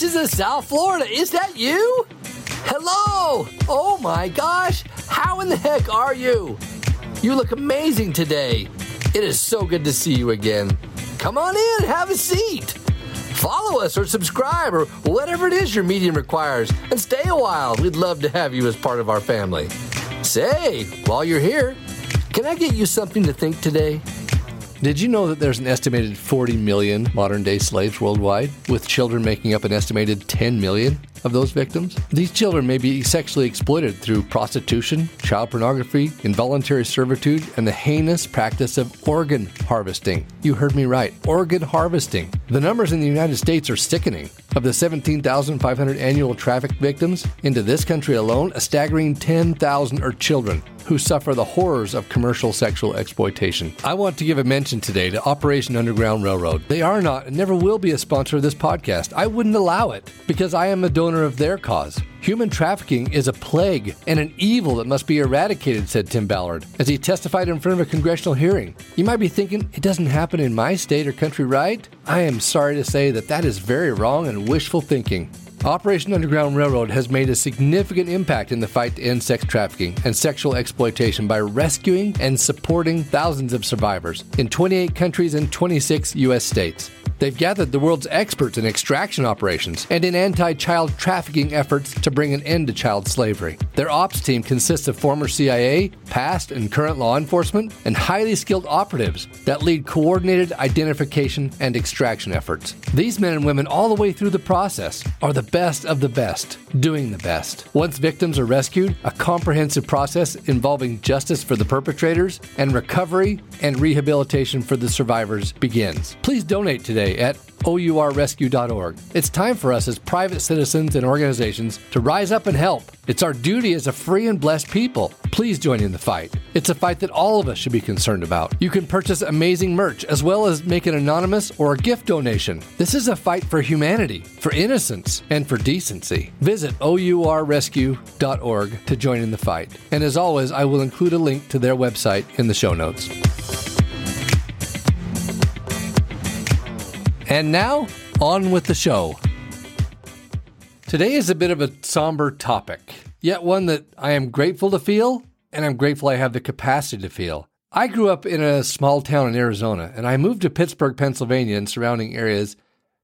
beaches of South Florida. Is that you? Hello! Oh my gosh! How in the heck are you? You look amazing today. It is so good to see you again. Come on in, have a seat. Follow us or subscribe or whatever it is your medium requires and stay a while. We'd love to have you as part of our family. Say, while you're here, can I get you something to think today? Did you know that there's an estimated 40 million modern day slaves worldwide, with children making up an estimated 10 million of those victims? These children may be sexually exploited through prostitution, child pornography, involuntary servitude, and the heinous practice of organ harvesting. You heard me right organ harvesting. The numbers in the United States are sickening. Of the 17,500 annual traffic victims, into this country alone, a staggering 10,000 are children who suffer the horrors of commercial sexual exploitation. I want to give a mention today to Operation Underground Railroad. They are not and never will be a sponsor of this podcast. I wouldn't allow it because I am a donor of their cause. Human trafficking is a plague and an evil that must be eradicated, said Tim Ballard as he testified in front of a congressional hearing. You might be thinking, it doesn't happen in my state or country, right? I am sorry to say that that is very wrong and wishful thinking. Operation Underground Railroad has made a significant impact in the fight to end sex trafficking and sexual exploitation by rescuing and supporting thousands of survivors in 28 countries and 26 U.S. states. They've gathered the world's experts in extraction operations and in anti child trafficking efforts to bring an end to child slavery. Their ops team consists of former CIA, past and current law enforcement, and highly skilled operatives that lead coordinated identification and extraction efforts. These men and women, all the way through the process, are the best of the best, doing the best. Once victims are rescued, a comprehensive process involving justice for the perpetrators and recovery and rehabilitation for the survivors begins. Please donate today at OURrescue.org. It's time for us as private citizens and organizations to rise up and help. It's our duty as a free and blessed people. Please join in the fight. It's a fight that all of us should be concerned about. You can purchase amazing merch as well as make an anonymous or a gift donation. This is a fight for humanity, for innocence, and for decency. Visit OURrescue.org to join in the fight. And as always, I will include a link to their website in the show notes. And now, on with the show. Today is a bit of a somber topic, yet one that I am grateful to feel, and I'm grateful I have the capacity to feel. I grew up in a small town in Arizona, and I moved to Pittsburgh, Pennsylvania, and surrounding areas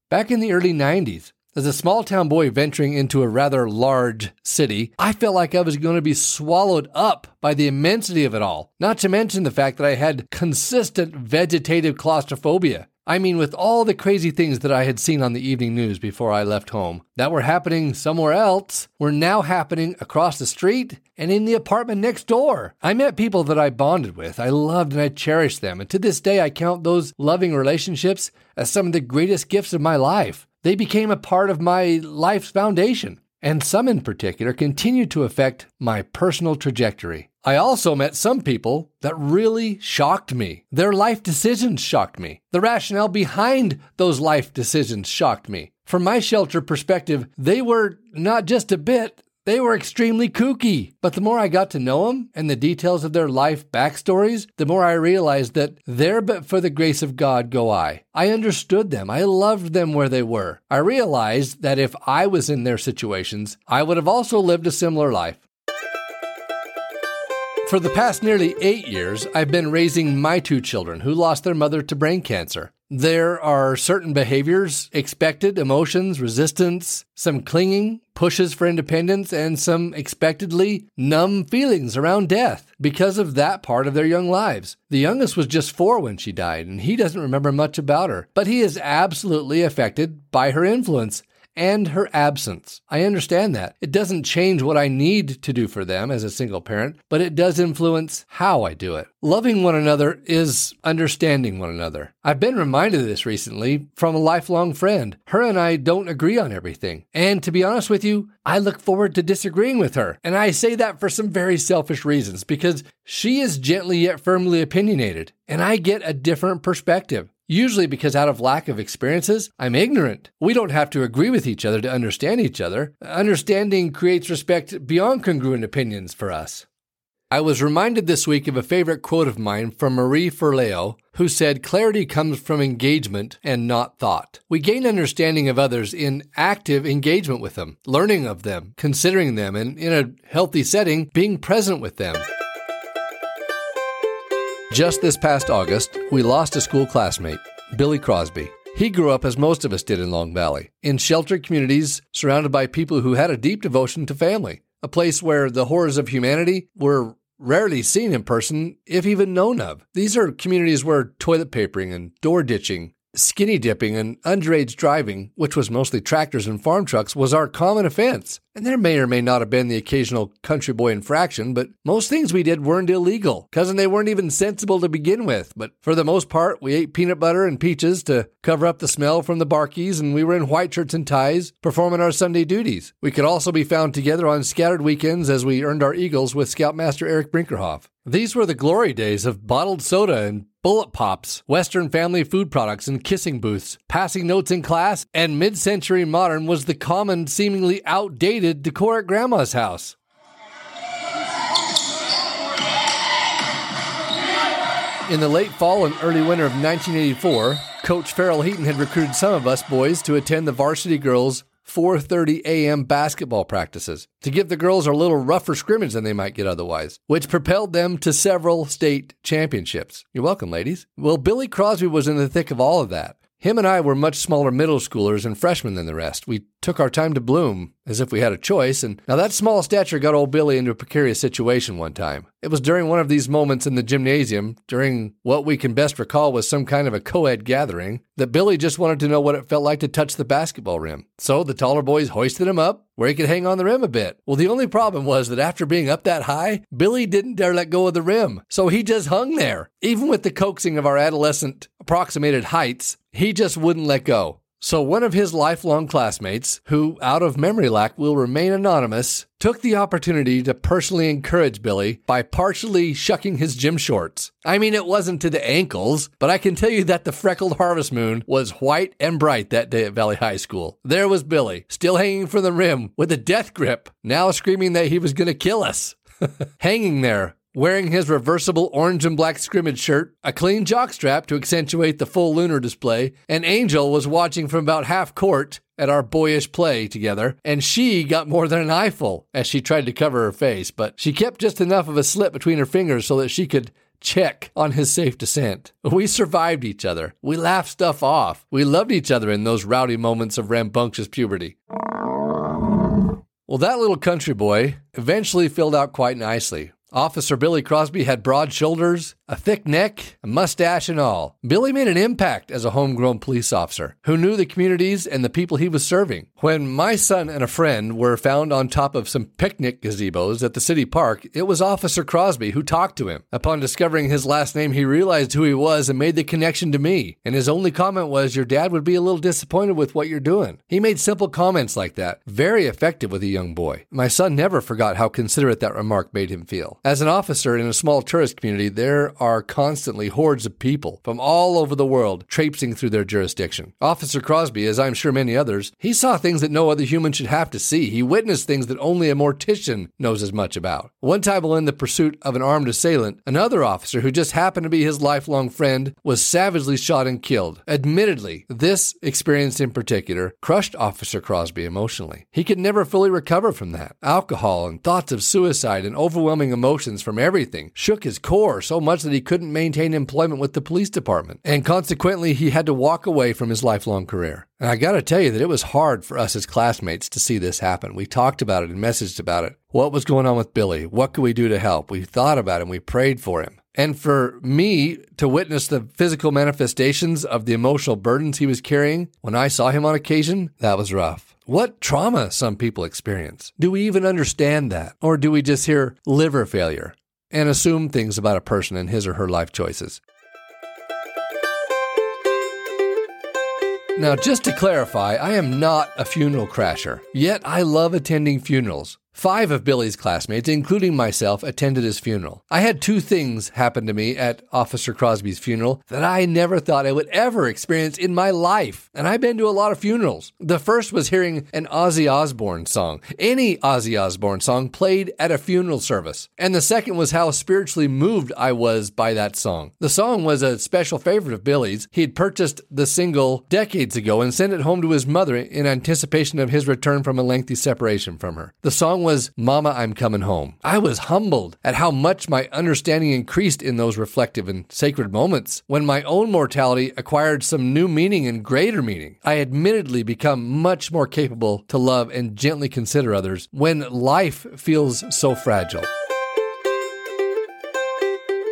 back in the early 90s. As a small town boy venturing into a rather large city, I felt like I was going to be swallowed up by the immensity of it all, not to mention the fact that I had consistent vegetative claustrophobia. I mean, with all the crazy things that I had seen on the evening news before I left home that were happening somewhere else were now happening across the street and in the apartment next door. I met people that I bonded with. I loved and I cherished them. And to this day, I count those loving relationships as some of the greatest gifts of my life. They became a part of my life's foundation. And some in particular continue to affect my personal trajectory. I also met some people that really shocked me. Their life decisions shocked me. The rationale behind those life decisions shocked me. From my shelter perspective, they were not just a bit, they were extremely kooky. But the more I got to know them and the details of their life backstories, the more I realized that there but for the grace of God go I. I understood them. I loved them where they were. I realized that if I was in their situations, I would have also lived a similar life. For the past nearly eight years, I've been raising my two children who lost their mother to brain cancer. There are certain behaviors expected, emotions, resistance, some clinging, pushes for independence, and some expectedly numb feelings around death because of that part of their young lives. The youngest was just four when she died, and he doesn't remember much about her, but he is absolutely affected by her influence and her absence. I understand that. It doesn't change what I need to do for them as a single parent, but it does influence how I do it. Loving one another is understanding one another. I've been reminded of this recently from a lifelong friend. Her and I don't agree on everything. And to be honest with you, I look forward to disagreeing with her. And I say that for some very selfish reasons because she is gently yet firmly opinionated, and I get a different perspective. Usually because out of lack of experiences, I'm ignorant. We don't have to agree with each other to understand each other. Understanding creates respect beyond congruent opinions for us. I was reminded this week of a favorite quote of mine from Marie Forleo, who said, Clarity comes from engagement and not thought. We gain understanding of others in active engagement with them, learning of them, considering them, and in a healthy setting, being present with them. Just this past August, we lost a school classmate, Billy Crosby. He grew up as most of us did in Long Valley, in sheltered communities surrounded by people who had a deep devotion to family, a place where the horrors of humanity were rarely seen in person, if even known of. These are communities where toilet papering and door ditching, skinny dipping, and underage driving, which was mostly tractors and farm trucks, was our common offense. And there may or may not have been the occasional country boy infraction, but most things we did weren't illegal, because they weren't even sensible to begin with. But for the most part, we ate peanut butter and peaches to cover up the smell from the barkeys, and we were in white shirts and ties performing our Sunday duties. We could also be found together on scattered weekends as we earned our eagles with Scoutmaster Eric Brinkerhoff. These were the glory days of bottled soda and bullet pops, Western family food products, and kissing booths. Passing notes in class and mid century modern was the common, seemingly outdated decor at Grandma's house. In the late fall and early winter of 1984, Coach Farrell Heaton had recruited some of us boys to attend the varsity girls 4:30 a.m. basketball practices to give the girls a little rougher scrimmage than they might get otherwise, which propelled them to several state championships. You're welcome, ladies. Well, Billy Crosby was in the thick of all of that. Him and I were much smaller middle schoolers and freshmen than the rest. We took our time to bloom as if we had a choice, and now that small stature got old Billy into a precarious situation one time. It was during one of these moments in the gymnasium, during what we can best recall was some kind of a co ed gathering, that Billy just wanted to know what it felt like to touch the basketball rim. So the taller boys hoisted him up where he could hang on the rim a bit. Well, the only problem was that after being up that high, Billy didn't dare let go of the rim, so he just hung there. Even with the coaxing of our adolescent approximated heights, he just wouldn't let go. So, one of his lifelong classmates, who out of memory lack will remain anonymous, took the opportunity to personally encourage Billy by partially shucking his gym shorts. I mean, it wasn't to the ankles, but I can tell you that the freckled harvest moon was white and bright that day at Valley High School. There was Billy, still hanging from the rim with a death grip, now screaming that he was going to kill us. hanging there, wearing his reversible orange and black scrimmage shirt, a clean jockstrap to accentuate the full lunar display, and Angel was watching from about half court at our boyish play together, and she got more than an eyeful as she tried to cover her face, but she kept just enough of a slip between her fingers so that she could check on his safe descent. We survived each other. We laughed stuff off. We loved each other in those rowdy moments of rambunctious puberty. Well, that little country boy eventually filled out quite nicely. Officer Billy Crosby had broad shoulders, a thick neck, a mustache, and all. Billy made an impact as a homegrown police officer who knew the communities and the people he was serving. When my son and a friend were found on top of some picnic gazebos at the city park, it was Officer Crosby who talked to him. Upon discovering his last name, he realized who he was and made the connection to me. And his only comment was, Your dad would be a little disappointed with what you're doing. He made simple comments like that, very effective with a young boy. My son never forgot how considerate that remark made him feel. As an officer in a small tourist community, there are constantly hordes of people from all over the world traipsing through their jurisdiction. Officer Crosby, as I'm sure many others, he saw things that no other human should have to see. He witnessed things that only a mortician knows as much about. One time while in the pursuit of an armed assailant, another officer who just happened to be his lifelong friend was savagely shot and killed. Admittedly, this experience in particular crushed Officer Crosby emotionally. He could never fully recover from that. Alcohol and thoughts of suicide and overwhelming emotions from everything shook his core so much that he couldn't maintain employment with the police department. And consequently, he had to walk away from his lifelong career. And I got to tell you that it was hard for us as classmates to see this happen. We talked about it and messaged about it. What was going on with Billy? What could we do to help? We thought about him. We prayed for him. And for me to witness the physical manifestations of the emotional burdens he was carrying when I saw him on occasion, that was rough. What trauma some people experience. Do we even understand that? Or do we just hear liver failure and assume things about a person and his or her life choices? Now, just to clarify, I am not a funeral crasher, yet I love attending funerals. Five of Billy's classmates, including myself, attended his funeral. I had two things happen to me at Officer Crosby's funeral that I never thought I would ever experience in my life. And I've been to a lot of funerals. The first was hearing an Ozzy Osbourne song, any Ozzy Osbourne song played at a funeral service. And the second was how spiritually moved I was by that song. The song was a special favorite of Billy's. He had purchased the single decades ago and sent it home to his mother in anticipation of his return from a lengthy separation from her. The song was Mama, I'm Coming Home. I was humbled at how much my understanding increased in those reflective and sacred moments when my own mortality acquired some new meaning and greater meaning. I admittedly become much more capable to love and gently consider others when life feels so fragile.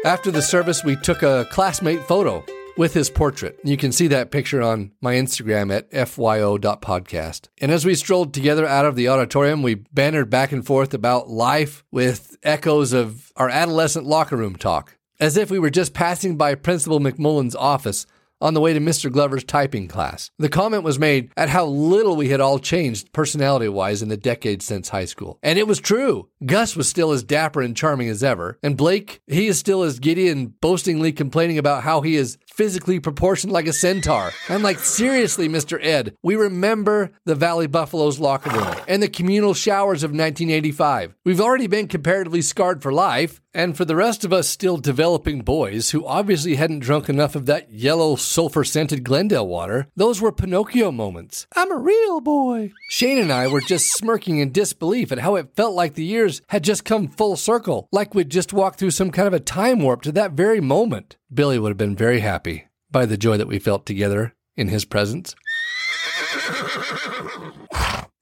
After the service, we took a classmate photo with his portrait. You can see that picture on my Instagram at fyo.podcast. And as we strolled together out of the auditorium, we bantered back and forth about life with echoes of our adolescent locker room talk, as if we were just passing by Principal McMullen's office on the way to Mr. Glover's typing class. The comment was made at how little we had all changed personality wise in the decades since high school. And it was true. Gus was still as dapper and charming as ever, and Blake, he is still as giddy and boastingly complaining about how he is physically proportioned like a centaur. I'm like, seriously, Mr. Ed, we remember the Valley Buffaloes locker room and the communal showers of 1985. We've already been comparatively scarred for life, and for the rest of us still developing boys who obviously hadn't drunk enough of that yellow sulfur scented Glendale water, those were Pinocchio moments. I'm a real boy. Shane and I were just smirking in disbelief at how it felt like the years had just come full circle, like we'd just walked through some kind of a time warp to that very moment. Billy would have been very happy by the joy that we felt together in his presence.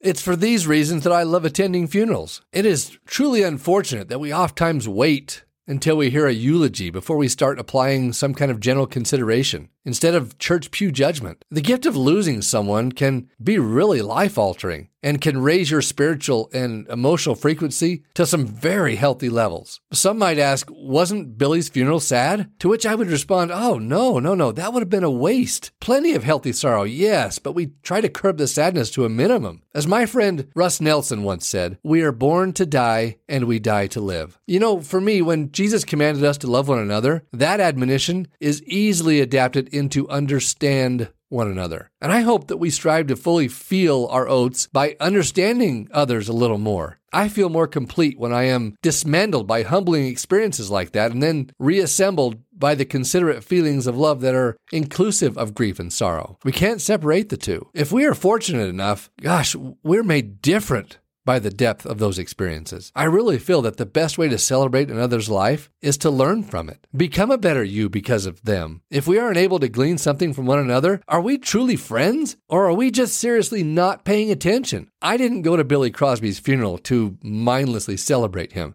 It's for these reasons that I love attending funerals. It is truly unfortunate that we oftentimes wait until we hear a eulogy before we start applying some kind of general consideration instead of church pew judgment. The gift of losing someone can be really life altering and can raise your spiritual and emotional frequency to some very healthy levels. Some might ask, wasn't Billy's funeral sad? To which I would respond, oh, no, no, no, that would have been a waste. Plenty of healthy sorrow, yes, but we try to curb the sadness to a minimum. As my friend Russ Nelson once said, we are born to die and we die to live. You know, for me, when Jesus commanded us to love one another, that admonition is easily adapted into understand one another. And I hope that we strive to fully feel our oaths by understanding others a little more. I feel more complete when I am dismantled by humbling experiences like that and then reassembled by the considerate feelings of love that are inclusive of grief and sorrow. We can't separate the two. If we are fortunate enough, gosh, we're made different by the depth of those experiences. I really feel that the best way to celebrate another's life is to learn from it. Become a better you because of them. If we aren't able to glean something from one another, are we truly friends? Or are we just seriously not paying attention? I didn't go to Billy Crosby's funeral to mindlessly celebrate him.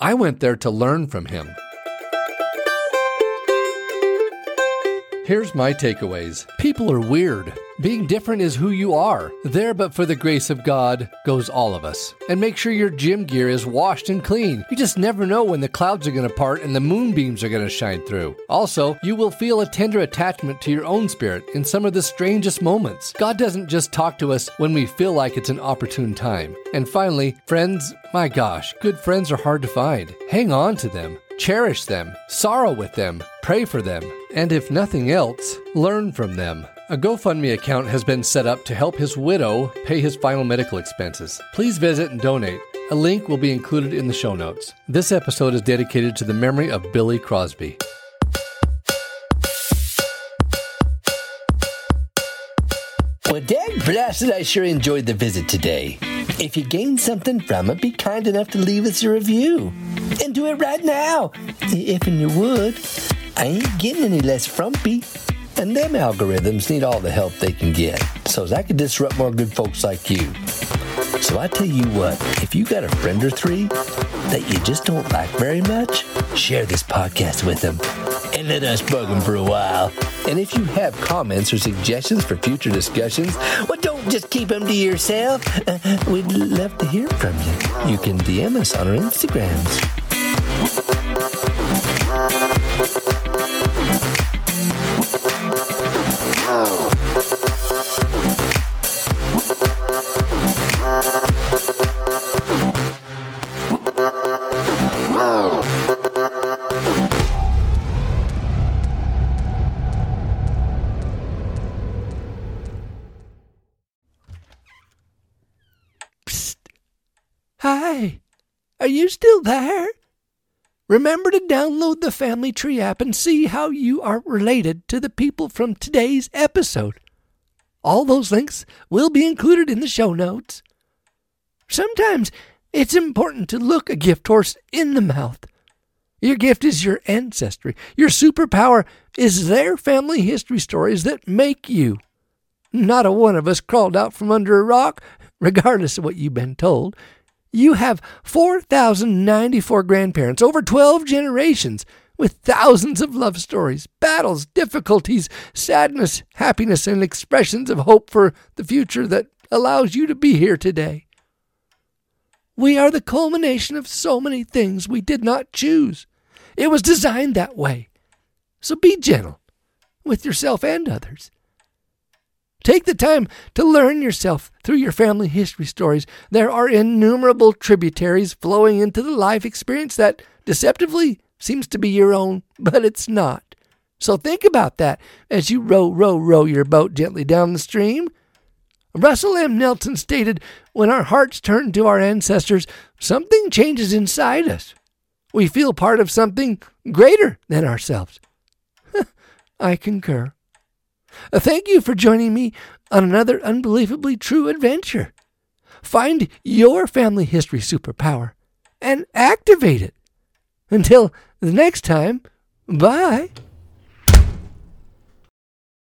I went there to learn from him. Here's my takeaways. People are weird. Being different is who you are. There, but for the grace of God, goes all of us. And make sure your gym gear is washed and clean. You just never know when the clouds are going to part and the moonbeams are going to shine through. Also, you will feel a tender attachment to your own spirit in some of the strangest moments. God doesn't just talk to us when we feel like it's an opportune time. And finally, friends, my gosh, good friends are hard to find. Hang on to them. Cherish them, sorrow with them, pray for them, and if nothing else, learn from them. A GoFundMe account has been set up to help his widow pay his final medical expenses. Please visit and donate. A link will be included in the show notes. This episode is dedicated to the memory of Billy Crosby. Well, Dad blasted, I sure enjoyed the visit today. If you gained something from it, be kind enough to leave us a review. And do it right now, if you would. I ain't getting any less frumpy. And them algorithms need all the help they can get, so I could disrupt more good folks like you. So I tell you what, if you got a friend or three that you just don't like very much, share this podcast with them and let us bug them for a while. And if you have comments or suggestions for future discussions, well, don't just keep them to yourself. Uh, we'd love to hear from you. You can DM us on our Instagrams. Remember to download the Family Tree app and see how you are related to the people from today's episode. All those links will be included in the show notes. Sometimes it's important to look a gift horse in the mouth. Your gift is your ancestry. Your superpower is their family history stories that make you. Not a one of us crawled out from under a rock, regardless of what you've been told. You have 4,094 grandparents, over 12 generations, with thousands of love stories, battles, difficulties, sadness, happiness, and expressions of hope for the future that allows you to be here today. We are the culmination of so many things we did not choose. It was designed that way. So be gentle with yourself and others. Take the time to learn yourself through your family history stories. There are innumerable tributaries flowing into the life experience that deceptively seems to be your own, but it's not. So think about that as you row, row, row your boat gently down the stream. Russell M. Nelson stated, When our hearts turn to our ancestors, something changes inside us. We feel part of something greater than ourselves. I concur. Uh, thank you for joining me on another unbelievably true adventure. Find your family history superpower and activate it. Until the next time, bye.